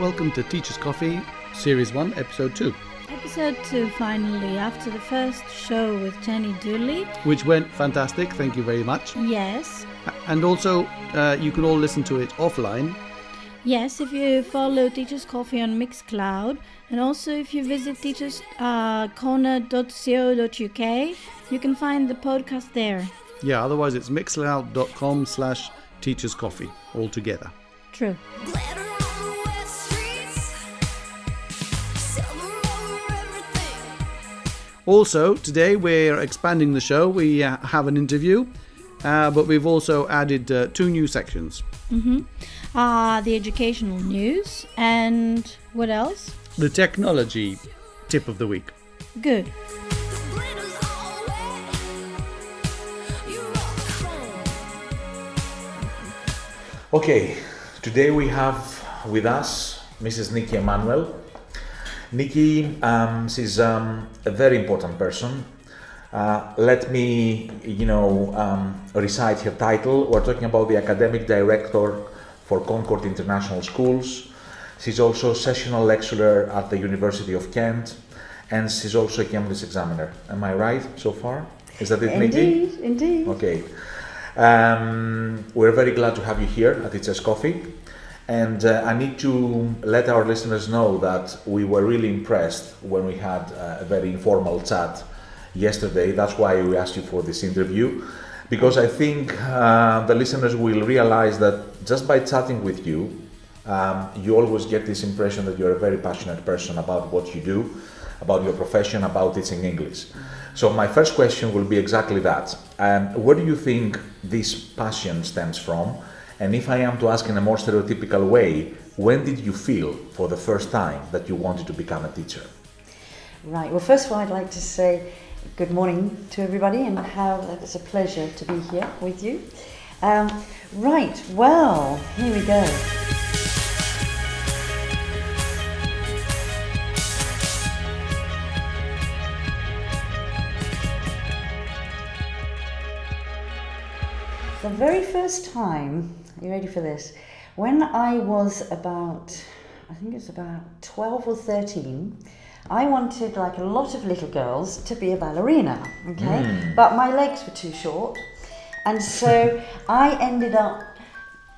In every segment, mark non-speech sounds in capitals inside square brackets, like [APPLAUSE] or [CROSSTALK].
Welcome to Teachers Coffee, Series 1, Episode 2, Episode 2, finally, after the first show with Jenny Dooley. which went fantastic. Thank you very much. Yes, And also, uh, you can all listen to it offline. yes, if you follow Teachers Coffee on Mixcloud, and also if you visit teacherscorner.co.uk, you can find the podcast there. Yeah, otherwise it's mixcloud.com slash teachers coffee all together. True. Also, today we're expanding the show. We uh, have an interview, uh, but we've also added uh, two new sections. Uh, the educational news, and what else? The technology tip of the week. Good. The glitter's all wet. You rock chrome. Okay, today we have with us Mrs. Nikki Emanuel. Nikki, um, she's um, a very important person. Uh, let me, you know, um, recite her title. We're talking about the academic director for Concord International Schools. She's also a sessional lecturer at the University of Kent, and she's also a Cambridge examiner. Am I right so far? Is that it, Nikki? Indeed, indeed. Okay. Um, we're very glad to have you here at Teachers Coffee. And uh, I need to let our listeners know that we were really impressed when we had uh, a very informal chat yesterday. That's why we asked you for this interview. Because I think uh, the listeners will realize that just by chatting with you, um, you always get this impression that you're a very passionate person about what you do, about your profession, about teaching English. So my first question will be exactly that. Um, where do you think this passion stems from? And if I am to ask in a more stereotypical way, when did you feel for the first time that you wanted to become a teacher? Right. Well, first of all, I'd like to say good morning to everybody and how it's a pleasure to be here with you. Um, right. Well, here we go. The very first time, are you ready for this? When I was about, I think it was about 12 or 13, I wanted, like a lot of little girls, to be a ballerina, okay? But my legs were too short. And so [LAUGHS] I ended up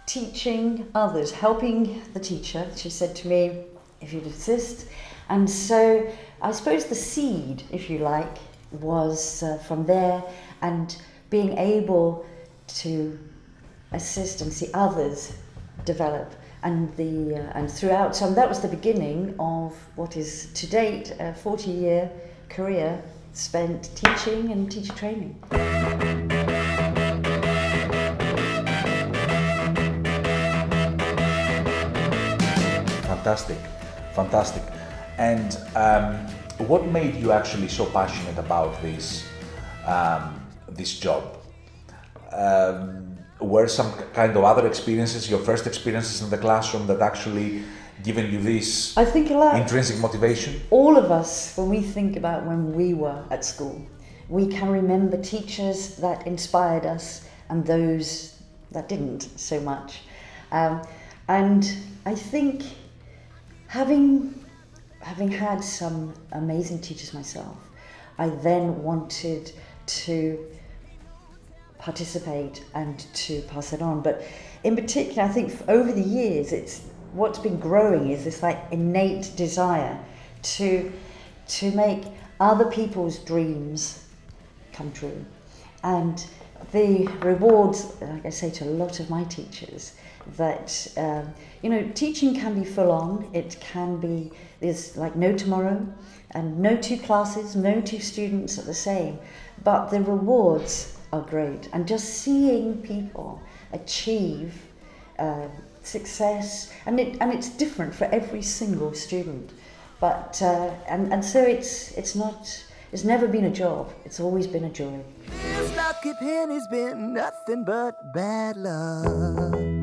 teaching others, helping the teacher. She said to me, if you'd assist. And so I suppose the seed, if you like, was uh, from there and being able to assist and see others develop and the uh, and throughout so that was the beginning of what is to date a 40 year career spent teaching and teacher training Fantastic, fantastic. And um, what made you actually so passionate about this um, this job? Um, were some kind of other experiences, your first experiences in the classroom, that actually given you this i think a lot intrinsic motivation? all of us, when we think about when we were at school, we can remember teachers that inspired us and those that didn't so much. Um, and I think having having had some amazing teachers myself, I then wanted to participate and to pass it on. But in particular, I think over the years, it's what's been growing is this like innate desire to to make other people's dreams come true, and the rewards, like I say to a lot of my teachers, that um, you know, teaching can be full on. It can be there's like no tomorrow, and no two classes, no two students are the same, but the rewards are great, and just seeing people achieve uh, success, and it and it's different for every single student, but uh, and and so it's it's not. It's never been a job. It's always been a joy. Lucky penny's been nothing but bad luck.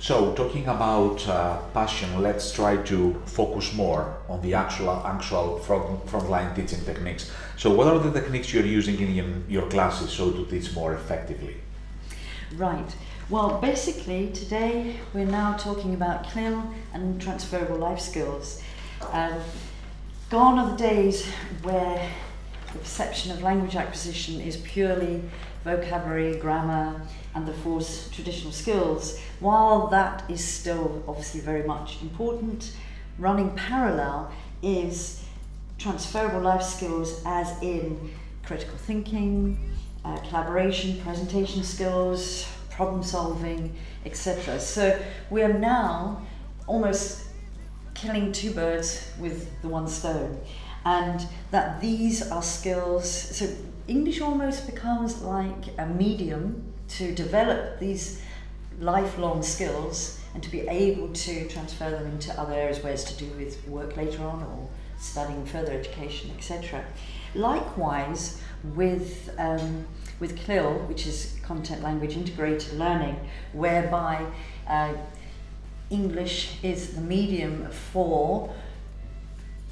So, talking about uh, passion, let's try to focus more on the actual actual front, frontline teaching techniques. So, what are the techniques you're using in your, classes so to teach more effectively? Right. Well, basically, today we're now talking about CLIL and transferable life skills. Um, gone are the days where the perception of language acquisition is purely vocabulary, grammar, and the force traditional skills. While that is still obviously very much important, running parallel is transferable life skills, as in critical thinking, uh, collaboration, presentation skills, problem solving, etc. So we are now almost killing two birds with the one stone, and that these are skills. So English almost becomes like a medium to develop these lifelong skills and to be able to transfer them into other areas where it's to do with work later on or studying further education, etc. Likewise, with um, with CLIL, which is content language integrated learning, whereby uh, English is the medium for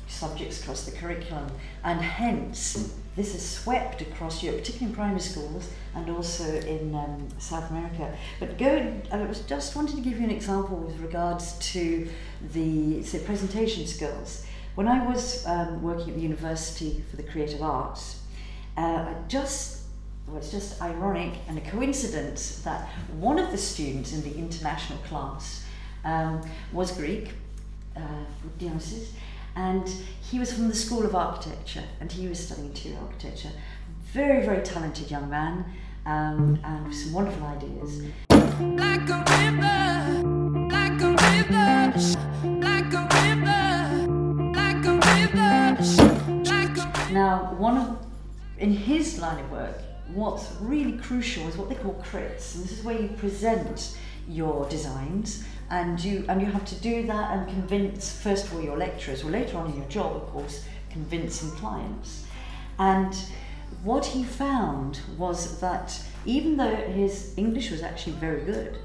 subjects across the curriculum, and hence this is swept across Europe, particularly in primary schools and also in um, South America. But going, I was just wanted to give you an example with regards to the say presentation skills. When I was um, working at the University for the Creative Arts, uh, I just well, it's just ironic and a coincidence that one of the students in the international class um, was Greek, uh, Dionysus, and he was from the School of Architecture and he was studying interior architecture. Very, very talented young man um, and with some wonderful ideas. Like a river, like a river, like a river, like a river, like a Now, one of in his line of work, what's really crucial is what they call crits, and this is where you present your designs, and you and you have to do that and convince first of all your lecturers, or later on in your job, of course, convincing clients. And what he found was that even though his English was actually very good,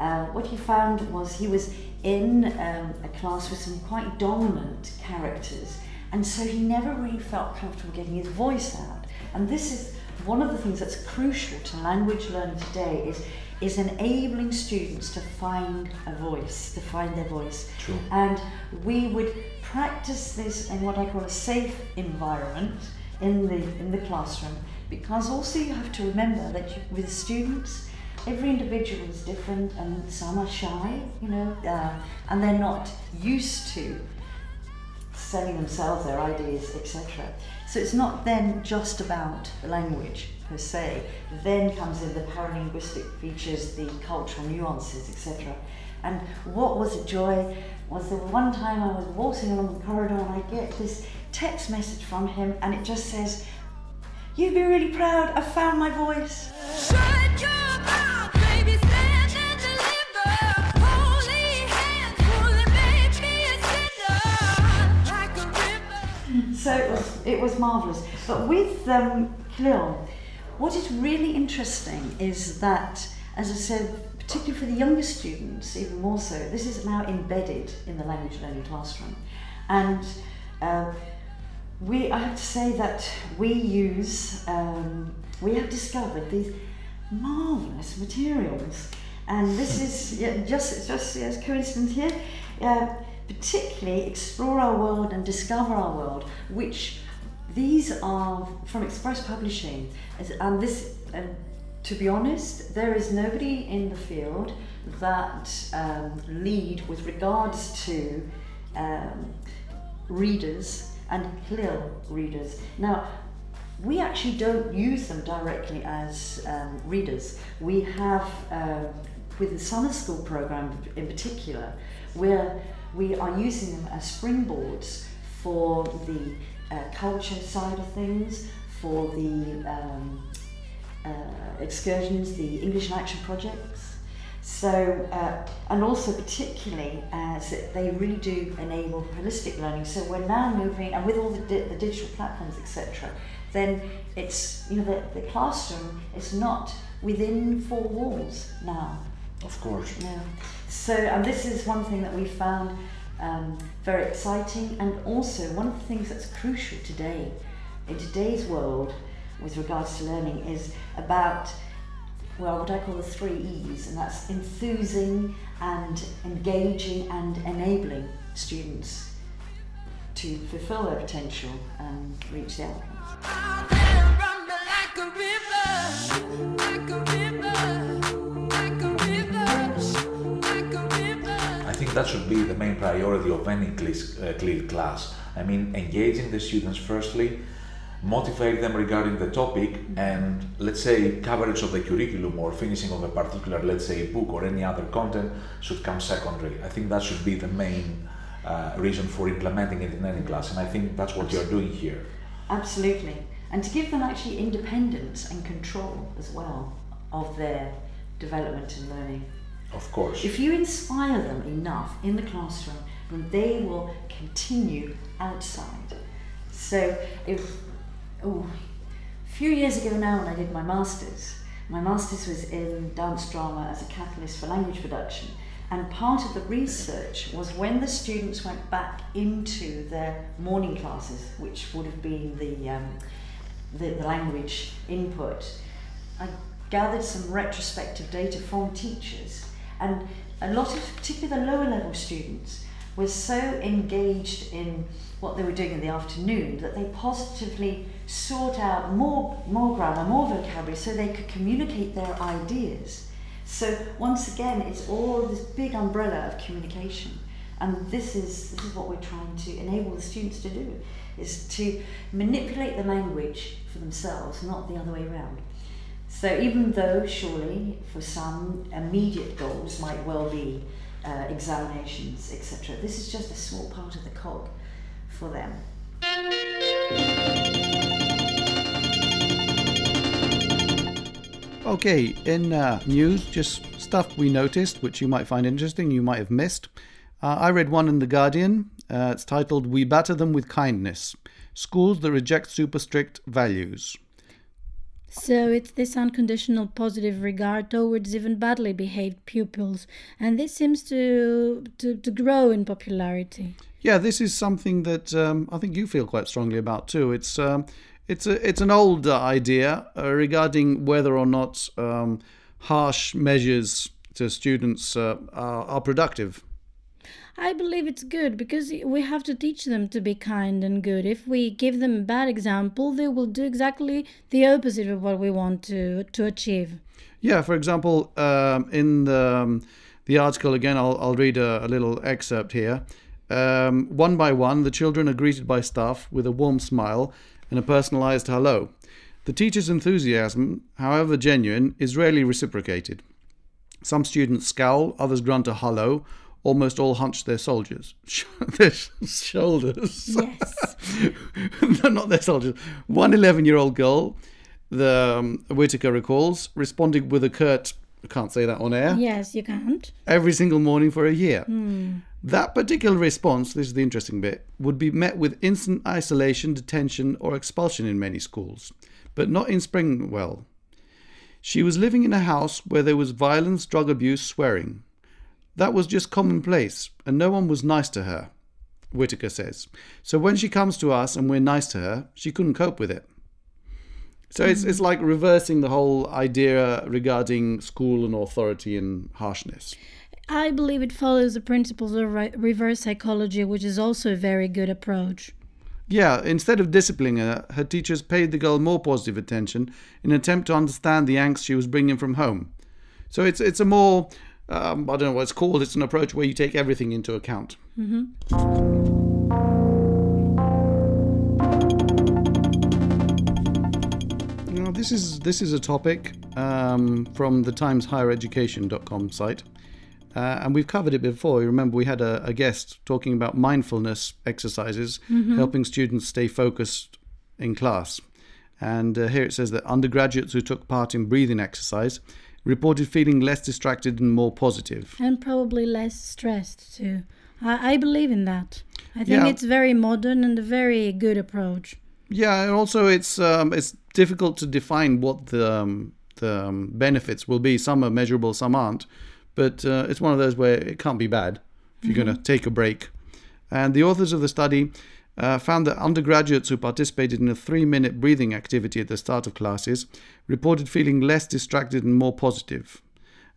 uh, what he found was he was in um, a class with some quite dominant characters, and so he never really felt comfortable getting his voice out. And this is one of the things that's crucial to language learning today is is enabling students to find a voice, to find their voice. True. And we would practice this in what I call a safe environment in the in the classroom because also you have to remember that you, with students every individual is different and some are shy you know uh, and they're not used to selling themselves their ideas etc so it's not then just about the language per se then comes in the paralinguistic features the cultural nuances etc and what was a joy was the one time I was walking along the corridor and I get this text message from him and it just says, You'd be really proud, I found my voice. Shut your mouth, baby, stand and deliver. Holy hands, pulling, make me a sinner. Like a river. So it was, it was marvellous. But with um, CLIL, what is really interesting is that, as I said, particularly for the younger students, even more so, this is now embedded in the language learning classroom. And uh, we, I have to say that we use, um, we have discovered these marvellous materials. And this is yeah, just, just as coincidence here, uh, particularly explore our world and discover our world, which these are from Express Publishing. And this, uh, to be honest, there is nobody in the field that um, lead with regards to um, readers and CLIL readers. Now, we actually don't use them directly as um, readers. We have, uh, with the summer school program in particular, where we are using them as springboards for the uh, culture side of things, for the um, uh, excursions, the English in Action projects. So, uh, and also particularly as they really do enable holistic learning. So we're now moving, and with all the, di- the digital platforms, etc., then it's, you know, the, the classroom is not within four walls now. Of course. Yeah. So, and this is one thing that we found um, very exciting, and also one of the things that's crucial today, in today's world, with regards to learning, is about well, what I call the three E's, and that's enthusing and engaging and enabling students to fulfill their potential and reach their outcomes. That should be the main priority of any uh, CLIL class. I mean, engaging the students firstly, motivate them regarding the topic, and let's say coverage of the curriculum or finishing of a particular, let's say, book or any other content should come secondary. I think that should be the main uh, reason for implementing it in any class, and I think that's what you're doing here. Absolutely. And to give them actually independence and control as well of their development and learning. Of course. If you inspire them enough in the classroom, then they will continue outside. So, if oh, a few years ago now, when I did my masters, my masters was in dance drama as a catalyst for language production, and part of the research was when the students went back into their morning classes, which would have been the um, the, the language input. I gathered some retrospective data from teachers, and a lot of, particularly the lower level students, were so engaged in what they were doing in the afternoon that they positively sought out more, more grammar, more vocabulary, so they could communicate their ideas. So once again, it's all this big umbrella of communication, and this is this is what we're trying to enable the students to do, is to manipulate the language for themselves, not the other way around. So even though surely for some immediate goals might well be uh, examinations, etc., this is just a small part of the cog for them. Okay, in uh, news, just stuff we noticed, which you might find interesting, you might have missed. Uh, I read one in The Guardian. Uh, it's titled We Batter Them with Kindness Schools that Reject Super Strict Values. So it's this unconditional positive regard towards even badly behaved pupils, and this seems to to, to grow in popularity. Yeah, this is something that um, I think you feel quite strongly about too. It's um, it's a it's an old idea uh, regarding whether or not um, harsh measures to students uh, are, are productive. I believe it's good because we have to teach them to be kind and good. If we give them a bad example, they will do exactly the opposite of what we want to to achieve. Yeah, for example, um, in the, um, the article again, I'll, I'll read a, a little excerpt here. Um, one by one, the children are greeted by staff with a warm smile and a personalized hello. The teacher's enthusiasm, however genuine, is rarely reciprocated. Some students scowl, others grunt a hello, almost all hunched their soldiers, [LAUGHS] their shoulders. Yes. [LAUGHS] no, not their soldiers. One 11 year old girl, the um, Whitaker recalls, responded with a curt, I can't say that on air, yes, you can't. every single morning for a year. That particular response, this is the interesting bit, would be met with instant isolation, detention, or expulsion in many schools, but not in Springwell. She was living in a house where there was violence, drug abuse, swearing. That was just commonplace, and no one was nice to her, Whitaker says. So when she comes to us and we're nice to her, she couldn't cope with it. So it's, it's like reversing the whole idea regarding school and authority and harshness. I believe it follows the principles of re- reverse psychology, which is also a very good approach. Yeah, instead of disciplining her, her teachers paid the girl more positive attention in an attempt to understand the angst she was bringing from home. So it's it's a more um, I don't know what it's called. It's an approach where you take everything into account. Know, this is this is a topic um, from the Times HigherEducation.com site, uh, and we've covered it before. You remember we had a, a guest talking about mindfulness exercises, helping students stay focused in class. And uh, here it says that undergraduates who took part in breathing exercise reported feeling less distracted and more positive. And probably less stressed too. I, I believe in that. I think Yeah. it's very modern and a very good approach. Yeah, and also it's um, it's difficult to define what the um, the um, benefits will be. Some are measurable, some aren't. But uh, it's one of those where it can't be bad if you're going to take a break. And the authors of the study uh, found that undergraduates who participated in a three minute breathing activity at the start of classes reported feeling less distracted and more positive.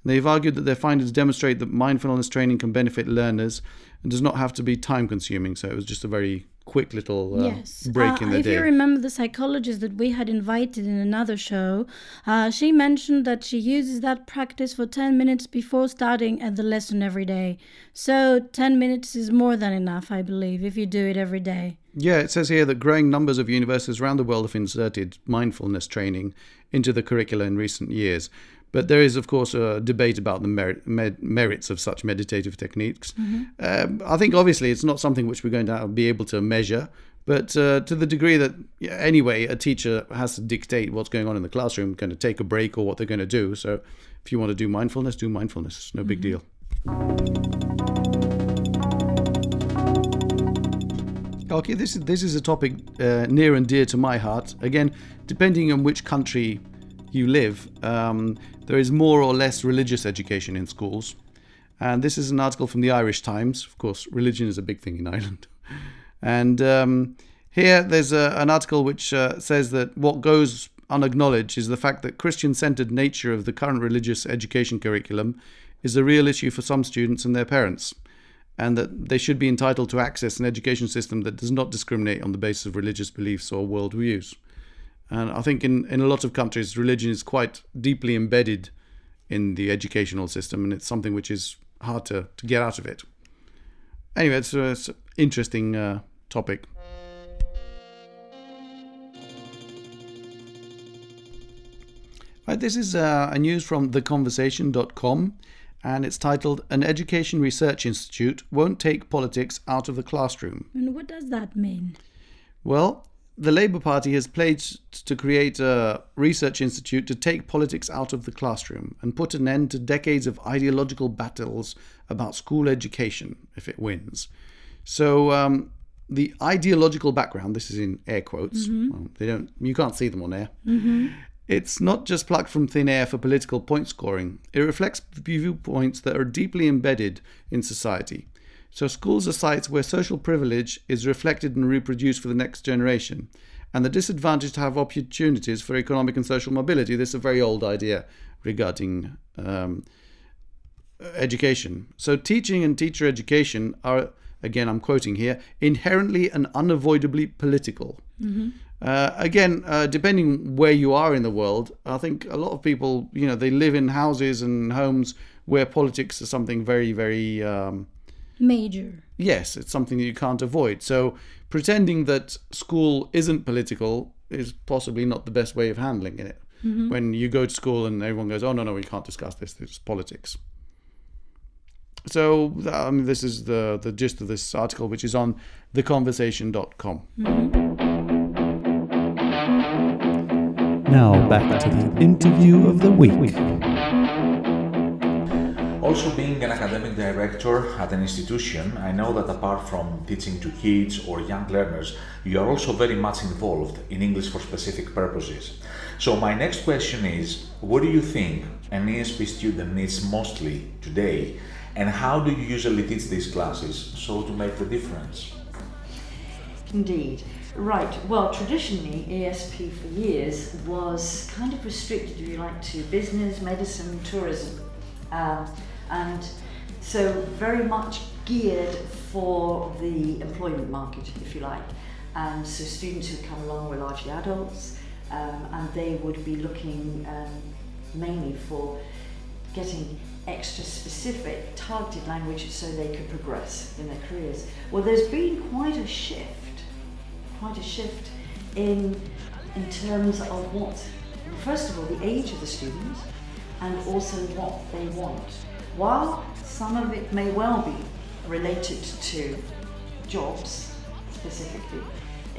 They've argued that their findings demonstrate that mindfulness training can benefit learners and does not have to be time consuming. So it was just a very quick little uh, yes. break Uh, in the if day. you remember the psychologist that we had invited in another show, uh, she mentioned that she uses that practice for 10 minutes before starting at the lesson every day. So 10 minutes is more than enough, I believe, if you do it every day. Yeah, it says here that growing numbers of universities around the world have inserted mindfulness training into the curricula in recent years. But there is, of course, a debate about the merit, med, merits of such meditative techniques. Um, I think, obviously, it's not something which we're going to be able to measure. But uh, to the degree that, yeah, anyway, a teacher has to dictate what's going on in the classroom, going to take a break or what they're going to do. So if you want to do mindfulness, do mindfulness. It's no big deal. Okay, this is this is a topic uh, near and dear to my heart. Again, depending on which country you live, um, there is more or less religious education in schools. And this is an article from the Irish Times. Of course, religion is a big thing in Ireland. [LAUGHS] And um, here there's a, an article which uh, says that what goes unacknowledged is the fact that Christian centered nature of the current religious education curriculum is a real issue for some students and their parents and that they should be entitled to access an education system that does not discriminate on the basis of religious beliefs or worldviews. And I think in, in a lot of countries, religion is quite deeply embedded in the educational system, and it's something which is hard to, to get out of it. Anyway, it's, an interesting uh, topic. Right, this is uh, a news from theconversation.com and it's titled An Education Research Institute Won't Take Politics Out of the Classroom. And what does that mean? Well, the Labour Party has pledged to create a research institute to take politics out of the classroom and put an end to decades of ideological battles about school education if it wins. So, um, the ideological background, this is in air quotes, well, they don't, you can't see them on air. It's not just plucked from thin air for political point scoring. It reflects viewpoints that are deeply embedded in society. So, schools are sites where social privilege is reflected and reproduced for the next generation, and the disadvantage to have opportunities for economic and social mobility. This is a very old idea regarding um, education. So, teaching and teacher education are, again, I'm quoting here, inherently and unavoidably political. Uh, again, uh, depending where you are in the world, I think a lot of people, you know, they live in houses and homes where politics is something very, very, um, Major. yes, it's something that you can't avoid. So pretending that school isn't political is possibly not the best way of handling it. When you go to school and everyone goes, oh, no, no, we can't discuss this, this is politics. So um, this is the, the gist of this article, which is on theconversation.com. Now back to the interview of the week. Also, being an academic director at an institution, I know that apart from teaching to kids or young learners, you are also very much involved in English for specific purposes. So, my next question is what do you think an ESP student needs mostly today, and how do you usually teach these classes so to make the difference? Indeed. Right. Well, traditionally, ESP for years was kind of restricted, if you like, to business, medicine, tourism. Um, and so very much geared for the employment market, if you like. And so students who come along were largely adults, um, and they would be looking um, mainly for getting extra specific targeted language so they could progress in their careers. Well, there's been quite a shift, quite a shift in in terms of what, first of all, the age of the students, and also what they want. While some of it may well be related to jobs specifically,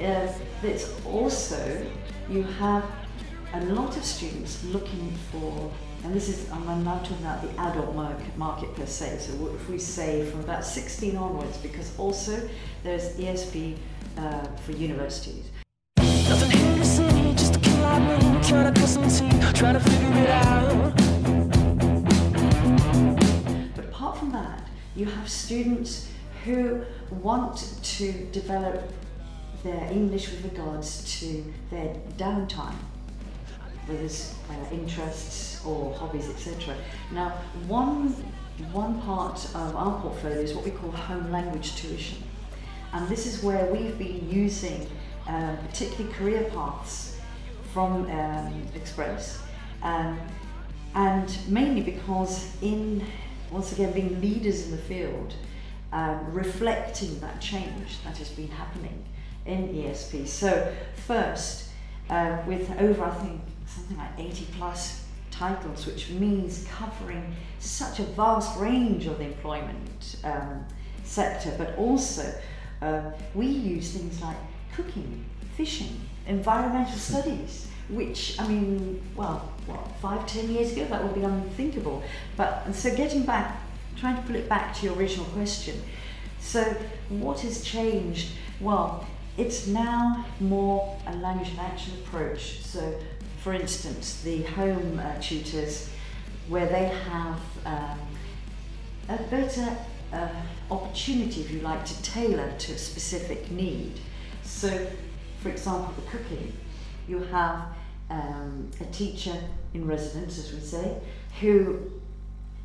uh, it's also you have a lot of students looking for, and this is, I'm now talking about the adult market, market per se, so if we say from about 16 onwards, because also there's ESP uh, for universities. Nothing here to see, just a kid like me trying to cut some teeth, trying to figure it out. But apart from that, you have students who want to develop their English with regards to their downtime, whether it's uh, interests or hobbies, etc. Now, one, one part of our portfolio is what we call home language tuition. And this is where we've been using uh, particularly career paths from um, Express. Um, and mainly because in once again being leaders in the field um, reflecting that change that has been happening in ESP so first uh, with over I think something like 80 plus titles which means covering such a vast range of the employment um, sector but also uh, we use things like cooking fishing environmental studies which I mean, well, what five, ten years ago that would be unthinkable. But and so getting back, trying to pull it back to your original question. So what has changed? Well, it's now more a language and action approach. So, for instance, the home uh, tutors, where they have um, a better uh, opportunity, if you like, to tailor to a specific need. So, for example, the cooking, you have um, a teacher in residence, as we say, who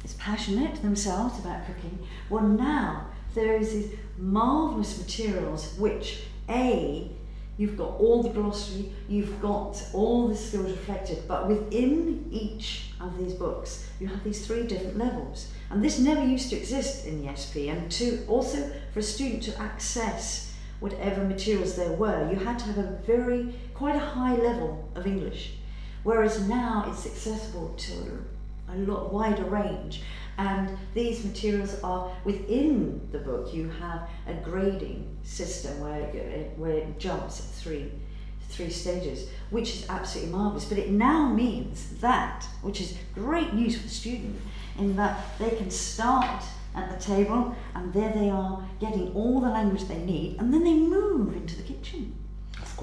is passionate themselves about cooking. Well, now there is these marvelous materials which, A, you've got all the glossary, you've got all the skills reflected, but within each of these books, you have these three different levels. And this never used to exist in the SP. And to also for a student to access whatever materials there were, you had to have a very, quite a high level of English. Whereas now it's accessible to a lot wider range. And these materials are within the book. You have a grading system where it, where it jumps at three, three stages, which is absolutely marvelous. But it now means that, which is great news for the student, in that they can start at the table and there they are getting all the language they need, and then they move into the kitchen.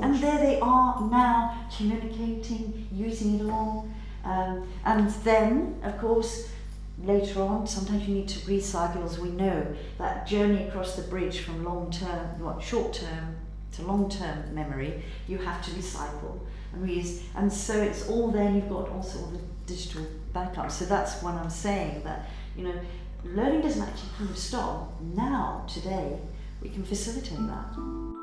And there they are now communicating, using it all. Um, and then, of course, later on, sometimes you need to recycle, as we know, that journey across the bridge from long term, what, short term to long term memory, you have to recycle and reuse. And so it's all there, you've got also all the digital backup. So that's what I'm saying that, you know, learning doesn't actually kind of stop. Now, today, we can facilitate that.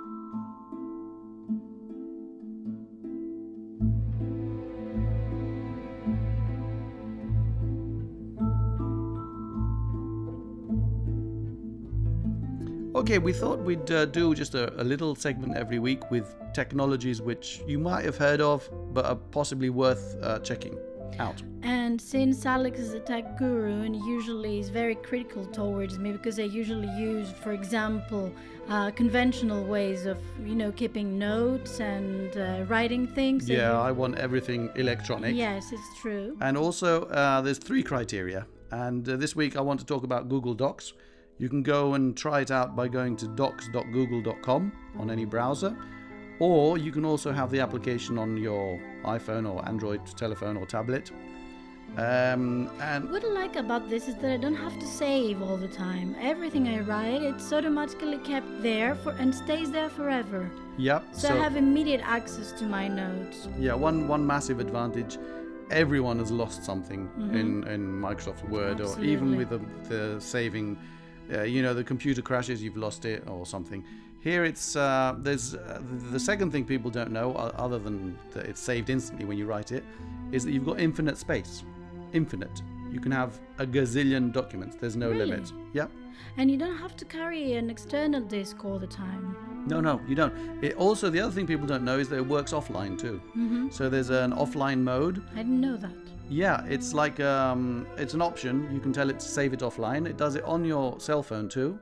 Okay, we thought we'd uh, do just a, a little segment every week with technologies which you might have heard of but are possibly worth uh, checking out. And since Alex is a tech guru and usually is very critical towards me because I usually use, for example, uh, conventional ways of, you know, keeping notes and uh, writing things. Yeah, I want everything electronic. Yes, it's true. And also, uh, there's three criteria. And uh, this week, I want to talk about Google Docs. You can go and try it out by going to docs.google.com on any browser, or you can also have the application on your iPhone or Android telephone or tablet. Um, and What I like about this is that I don't have to save all the time. Everything I write, it's automatically kept there for and stays there forever. yep, So, I have immediate access to my notes. Yeah, one one massive advantage. Everyone has lost something in, in Microsoft Word, or even Mm-hmm. With the, the saving. Uh, you know, the computer crashes, you've lost it, or something. Here, it's uh, there's uh, the second thing people don't know, other than that it's saved instantly when you write it, is that you've got infinite space. Infinite. You can have a gazillion documents. There's no Really? limit. Yep. And you don't have to carry an external disk all the time. No, no, you don't. It also, the other thing people don't know is that it works offline too. Mm-hmm. So there's an offline mode I didn't know that. Yeah, it's like um, it's an option. You can tell it to save it offline. It does it on your cell phone too,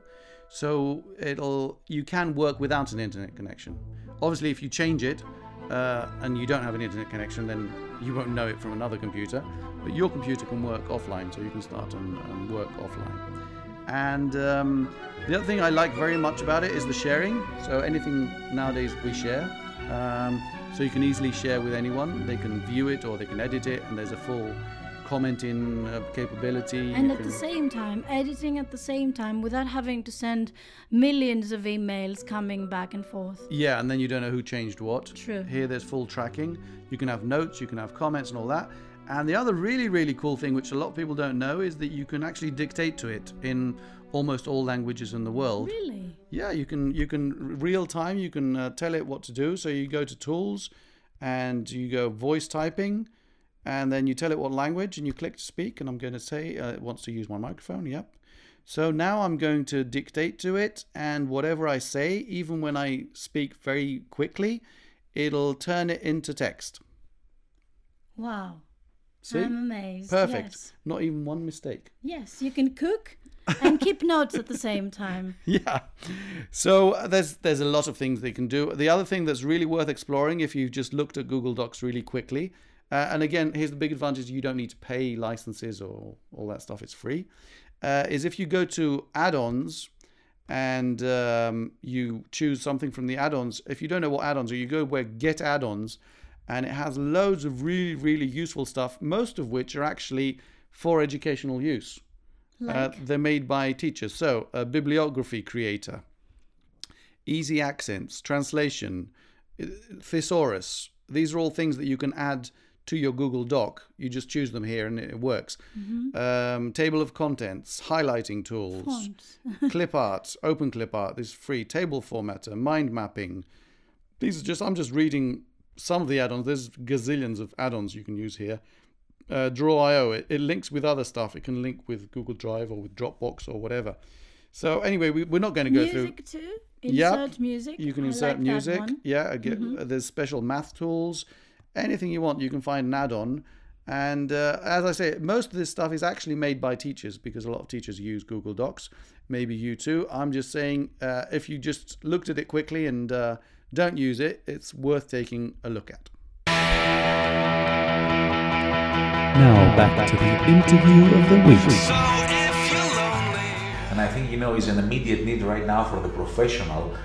so it'll you can work without an internet connection. Obviously, if you change it uh, and you don't have an internet connection, then you won't know it from another computer. But your computer can work offline, so you can start and, and work offline. And um, the other thing I like very much about it is the sharing. So anything nowadays we share. Um, so you can easily share with anyone. They can view it or they can edit it, and there's a full commenting uh, capability. And you at the same time, editing at the same time without having to send millions of emails coming back and forth. Yeah, and then you don't know who changed what. True. Here there's full tracking. You can have notes, you can have comments and all that. And the other really, really cool thing, which a lot of people don't know, is that you can actually dictate to it in almost all languages in the world. Really? Yeah, you can you can real time. You can uh, tell it what to do. So you go to tools, and you go voice typing, and then you tell it what language, and you click to speak. And I'm going to say uh, it wants to use my microphone. Yep. So now I'm going to dictate to it, and whatever I say, even when I speak very quickly, it'll turn it into text. Wow. See? I'm amazed. Perfect. Yes. Not even one mistake. Yes, you can cook and keep notes at the same time. [LAUGHS] yeah. So uh, there's there's a lot of things they can do. The other thing that's really worth exploring if you just looked at Google Docs really quickly, uh, and again, here's the big advantage: you don't need to pay licenses or all that stuff. It's free. Uh, is if you go to add-ons and um, you choose something from the add-ons. If you don't know what add-ons are, you go where Get Add-ons, and it has loads of really really useful stuff. Most of which are actually for educational use. Uh, they're made by teachers. So, a bibliography creator, easy accents, translation, uh, thesaurus. These are all things that you can add to your Google Doc. You just choose them here and it works. Um, table of contents, highlighting tools, [LAUGHS] clip art, open clip art. This is free. Table formatter, mind mapping. These are just, I'm just reading some of the add ons. There's gazillions of add ons you can use here uh, Draw.io, it, it links with other stuff. It can link with Google Drive or with Dropbox or whatever. So anyway, we, we're not going to go through. music too? Yep. Insert music. You can insert like music. Mm-hmm. Yeah, I get, uh, there's special math tools. Anything you want, you can find an add-on. And uh, as I say, most of this stuff is actually made by teachers because a lot of teachers use Google Docs. Maybe you too. I'm just saying, uh, if you just looked at it quickly and uh, don't use it, it's worth taking a look at. Now back to the interview of the week. And I think you know is an immediate need right now for the professional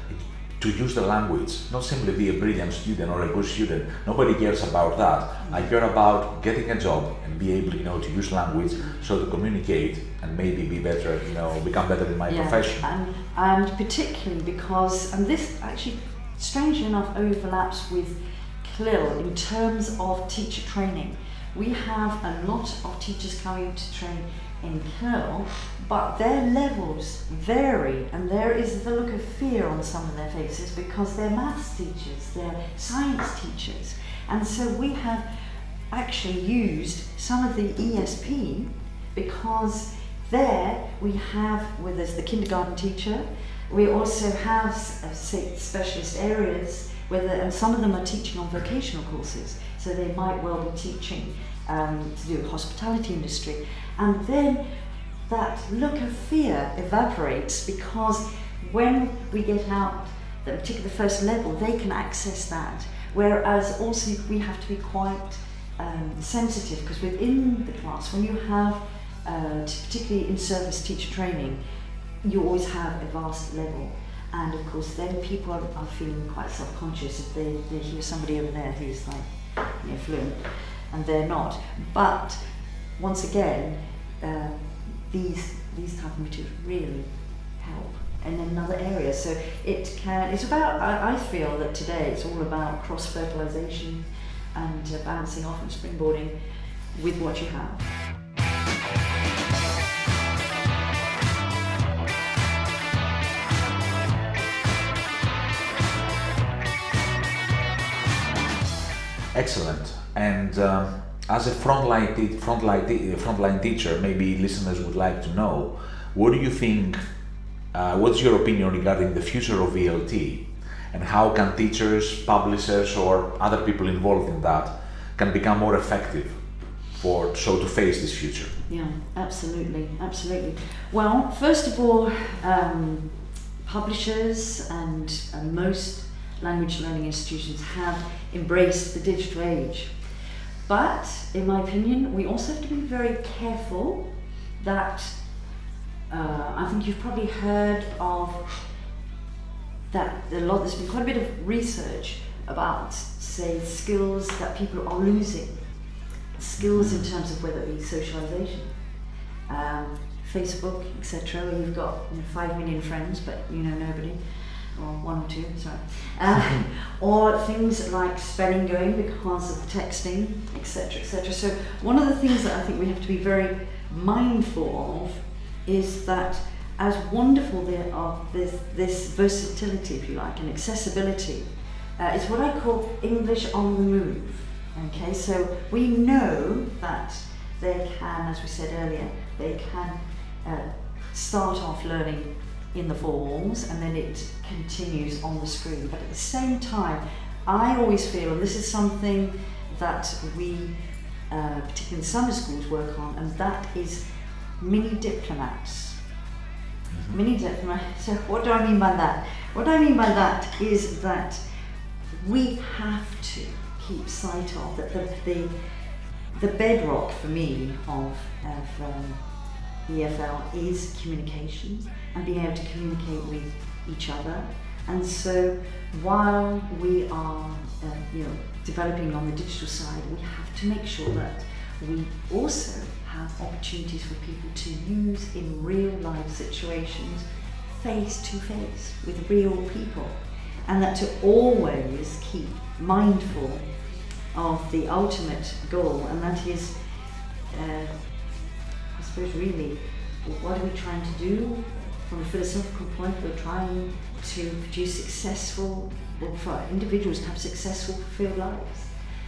to use the language, not simply be a brilliant student or a good student. Nobody cares about that. I care about getting a job and be able, you know, to use language so to communicate and maybe be better, you know, become better in my profession. And, and particularly because, and this actually, strangely enough, overlaps with CLIL in terms of teacher training. We have a lot of teachers coming to train in CLIL, but their levels vary, and there is the look of fear on some of their faces because they're maths teachers, they're science teachers, and so we have actually used some of the ESP because there we have, where there's the kindergarten teacher, we also have uh, specialist areas where the, and some of them are teaching on vocational courses, so they might well be teaching um, to do with hospitality industry. And then that look of fear evaporates because when we get out, particularly the first level, they can access that. Whereas also we have to be quite um, sensitive because within the class, when you have, uh, particularly in service teacher training, you always have a vast level. And of course, then people are, are feeling quite self conscious if they, they hear somebody over there who's like you and they're not. But once again, uh, these, these type of materials really help in another area. So it can, it's about, I, I feel that today it's all about cross fertilization and uh, bouncing off and springboarding with what you have. Excellent. And um, as a frontline, te- frontline, te- frontline teacher, maybe listeners would like to know, what do you think? Uh, what's your opinion regarding the future of ELT, and how can teachers, publishers, or other people involved in that can become more effective for so to face this future? Yeah, absolutely, absolutely. Well, first of all, um, publishers and, and most language learning institutions have embraced the digital age. But, in my opinion, we also have to be very careful that uh, I think you've probably heard of that a lot. There's been quite a bit of research about, say, skills that people are losing skills in terms of whether it be socialization, um, Facebook, etc., where you've got you know, five million friends but you know nobody, or one or two, sorry, uh, [LAUGHS] or things like spelling going because of texting, etc., etc. So one of the things that I think we have to be very mindful of is that as wonderful there are this, this versatility, if you like, and accessibility, uh, is what I call English on the move. Okay, so we know that they can, as we said earlier, they can uh, start off learning in the four walls and then it continues on the screen. But at the same time, I always feel, and this is something that we, uh, particularly in summer schools, work on, and that is mini diplomats. Mini diplomats. [LAUGHS] So, what do I mean by that? What I mean by that is that we have to keep sight of that the, the, the bedrock for me of, of um, EFL is communication and being able to communicate with each other. And so while we are uh, you know, developing on the digital side, we have to make sure that we also have opportunities for people to use in real life situations face to face with real people and that to always keep mindful of the ultimate goal and that is uh, I suppose really what are we trying to do from a philosophical point we're trying to produce successful or for individuals to have successful fulfilled lives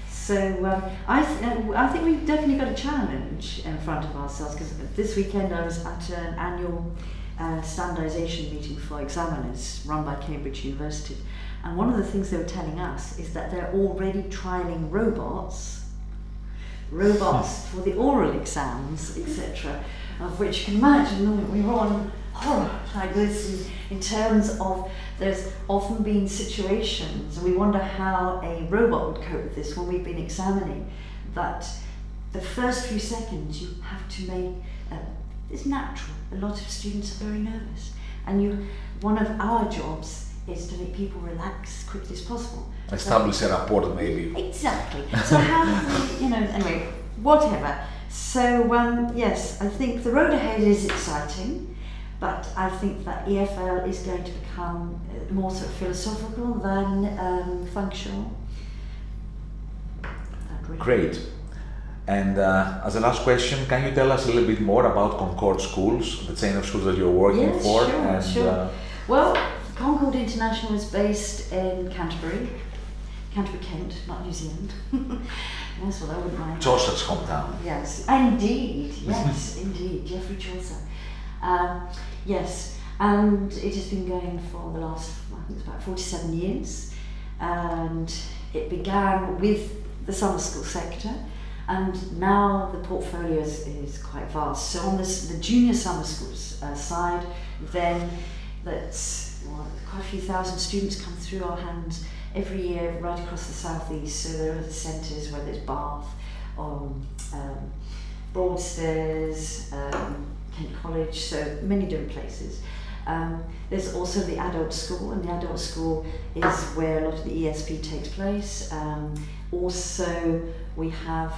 so um, I, th- uh, I think we've definitely got a challenge in front of ourselves because this weekend I was at an annual uh, standardisation meeting for examiners run by Cambridge University and one of the things they were telling us is that they're already trialling robots robots for the oral exams, etc. Of which you can imagine we were on horror like this in, in terms of there's often been situations, and we wonder how a robot would cope with this when we've been examining that the first few seconds you have to make uh, it's natural. A lot of students are very nervous, and you one of our jobs is to make people relax as quickly as possible. Establish a rapport, maybe. Exactly. So how do we, you know, anyway, whatever. So um, yes, I think the road ahead is exciting, but I think that EFL is going to become uh, more sort of philosophical than um, functional. Really- Great. And uh, as a last question, can you tell us a little bit more about Concorde Schools, the chain of schools that you're working Yes, for? sure, and sure. Uh, Well, Concorde International is based in Canterbury, Canterbury, Kent, not New Zealand. [LAUGHS] That's what I wouldn't mind. Chaucer's hometown. Yes, indeed, yes, [LAUGHS] indeed, Geoffrey Chaucer. Um, yes, and it has been going for the last, I think it's about 47 years, and it began with the summer school sector, and now the portfolio is, is quite vast. So on this, the junior summer schools uh, side, then that's well, quite a few thousand students come through our hands every year right across the southeast. So there are the centres, whether it's Bath or um, Broadstairs, um, Kent College, so many different places. Um, there's also the adult school, and the adult school is where a lot of the ESP takes place. Um, also, we have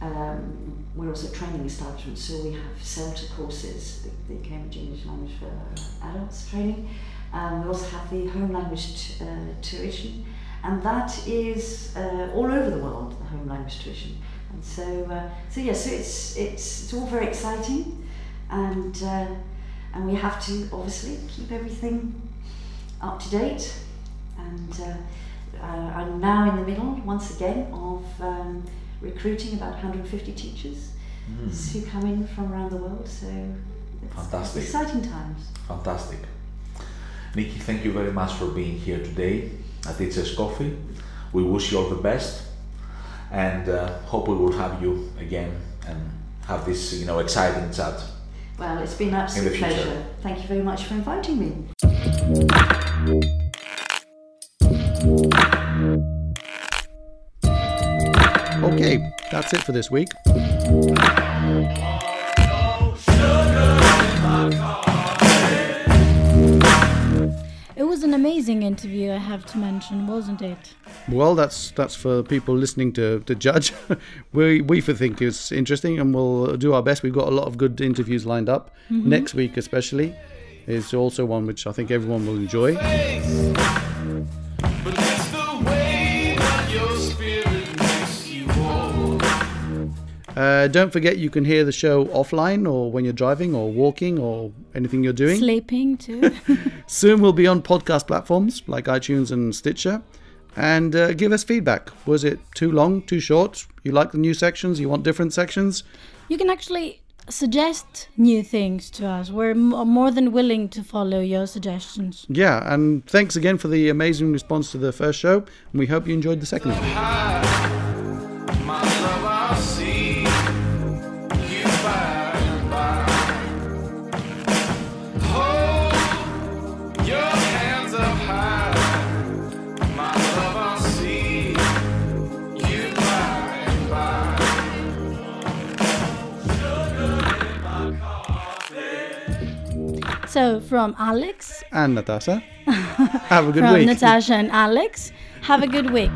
um, we're also training establishment, so we have CELTA courses, the, the Cambridge English Language for Adults training. Um, we also have the home language t- uh, tuition, and that is uh, all over the world. The home language tuition, and so uh, so yeah, so it's it's it's all very exciting, and uh, and we have to obviously keep everything up to date, and uh, uh, I'm now in the middle once again of. Um, recruiting about 150 teachers who come in from around the world. So it's Fantastic. exciting times. Fantastic. Nikki, thank you very much for being here today at Teachers Coffee. We wish you all the best and uh, hope we will have you again and have this you know exciting chat. Well, it's been an absolute pleasure. Thank you very much for inviting me. Okay, that's it for this week. It was an amazing amazing interview, I have to mention, wasn't it? Well, that's that's for people listening to, to judge. [LAUGHS] we we for think it's interesting, and we'll do our best. We've got a lot of good interviews lined up next week, especially. Is also one which I think everyone will enjoy. But it's the way that your spirit makes you walk. Uh, don't forget you can hear the show offline or when you're driving or walking or anything you're doing. Sleeping too. [LAUGHS] Soon we'll be on podcast platforms like iTunes and Stitcher. And uh, give us feedback. Was it too long, too short? You like the new sections? You want different sections? you can actually suggest new things to us. We're m- more than willing to follow your suggestions. Yeah, and thanks again for the amazing response to the first show. And we hope you enjoyed the second So, from Alex, And Natasha. [LAUGHS] Have a good from week. Natasha and Alex, have a good week.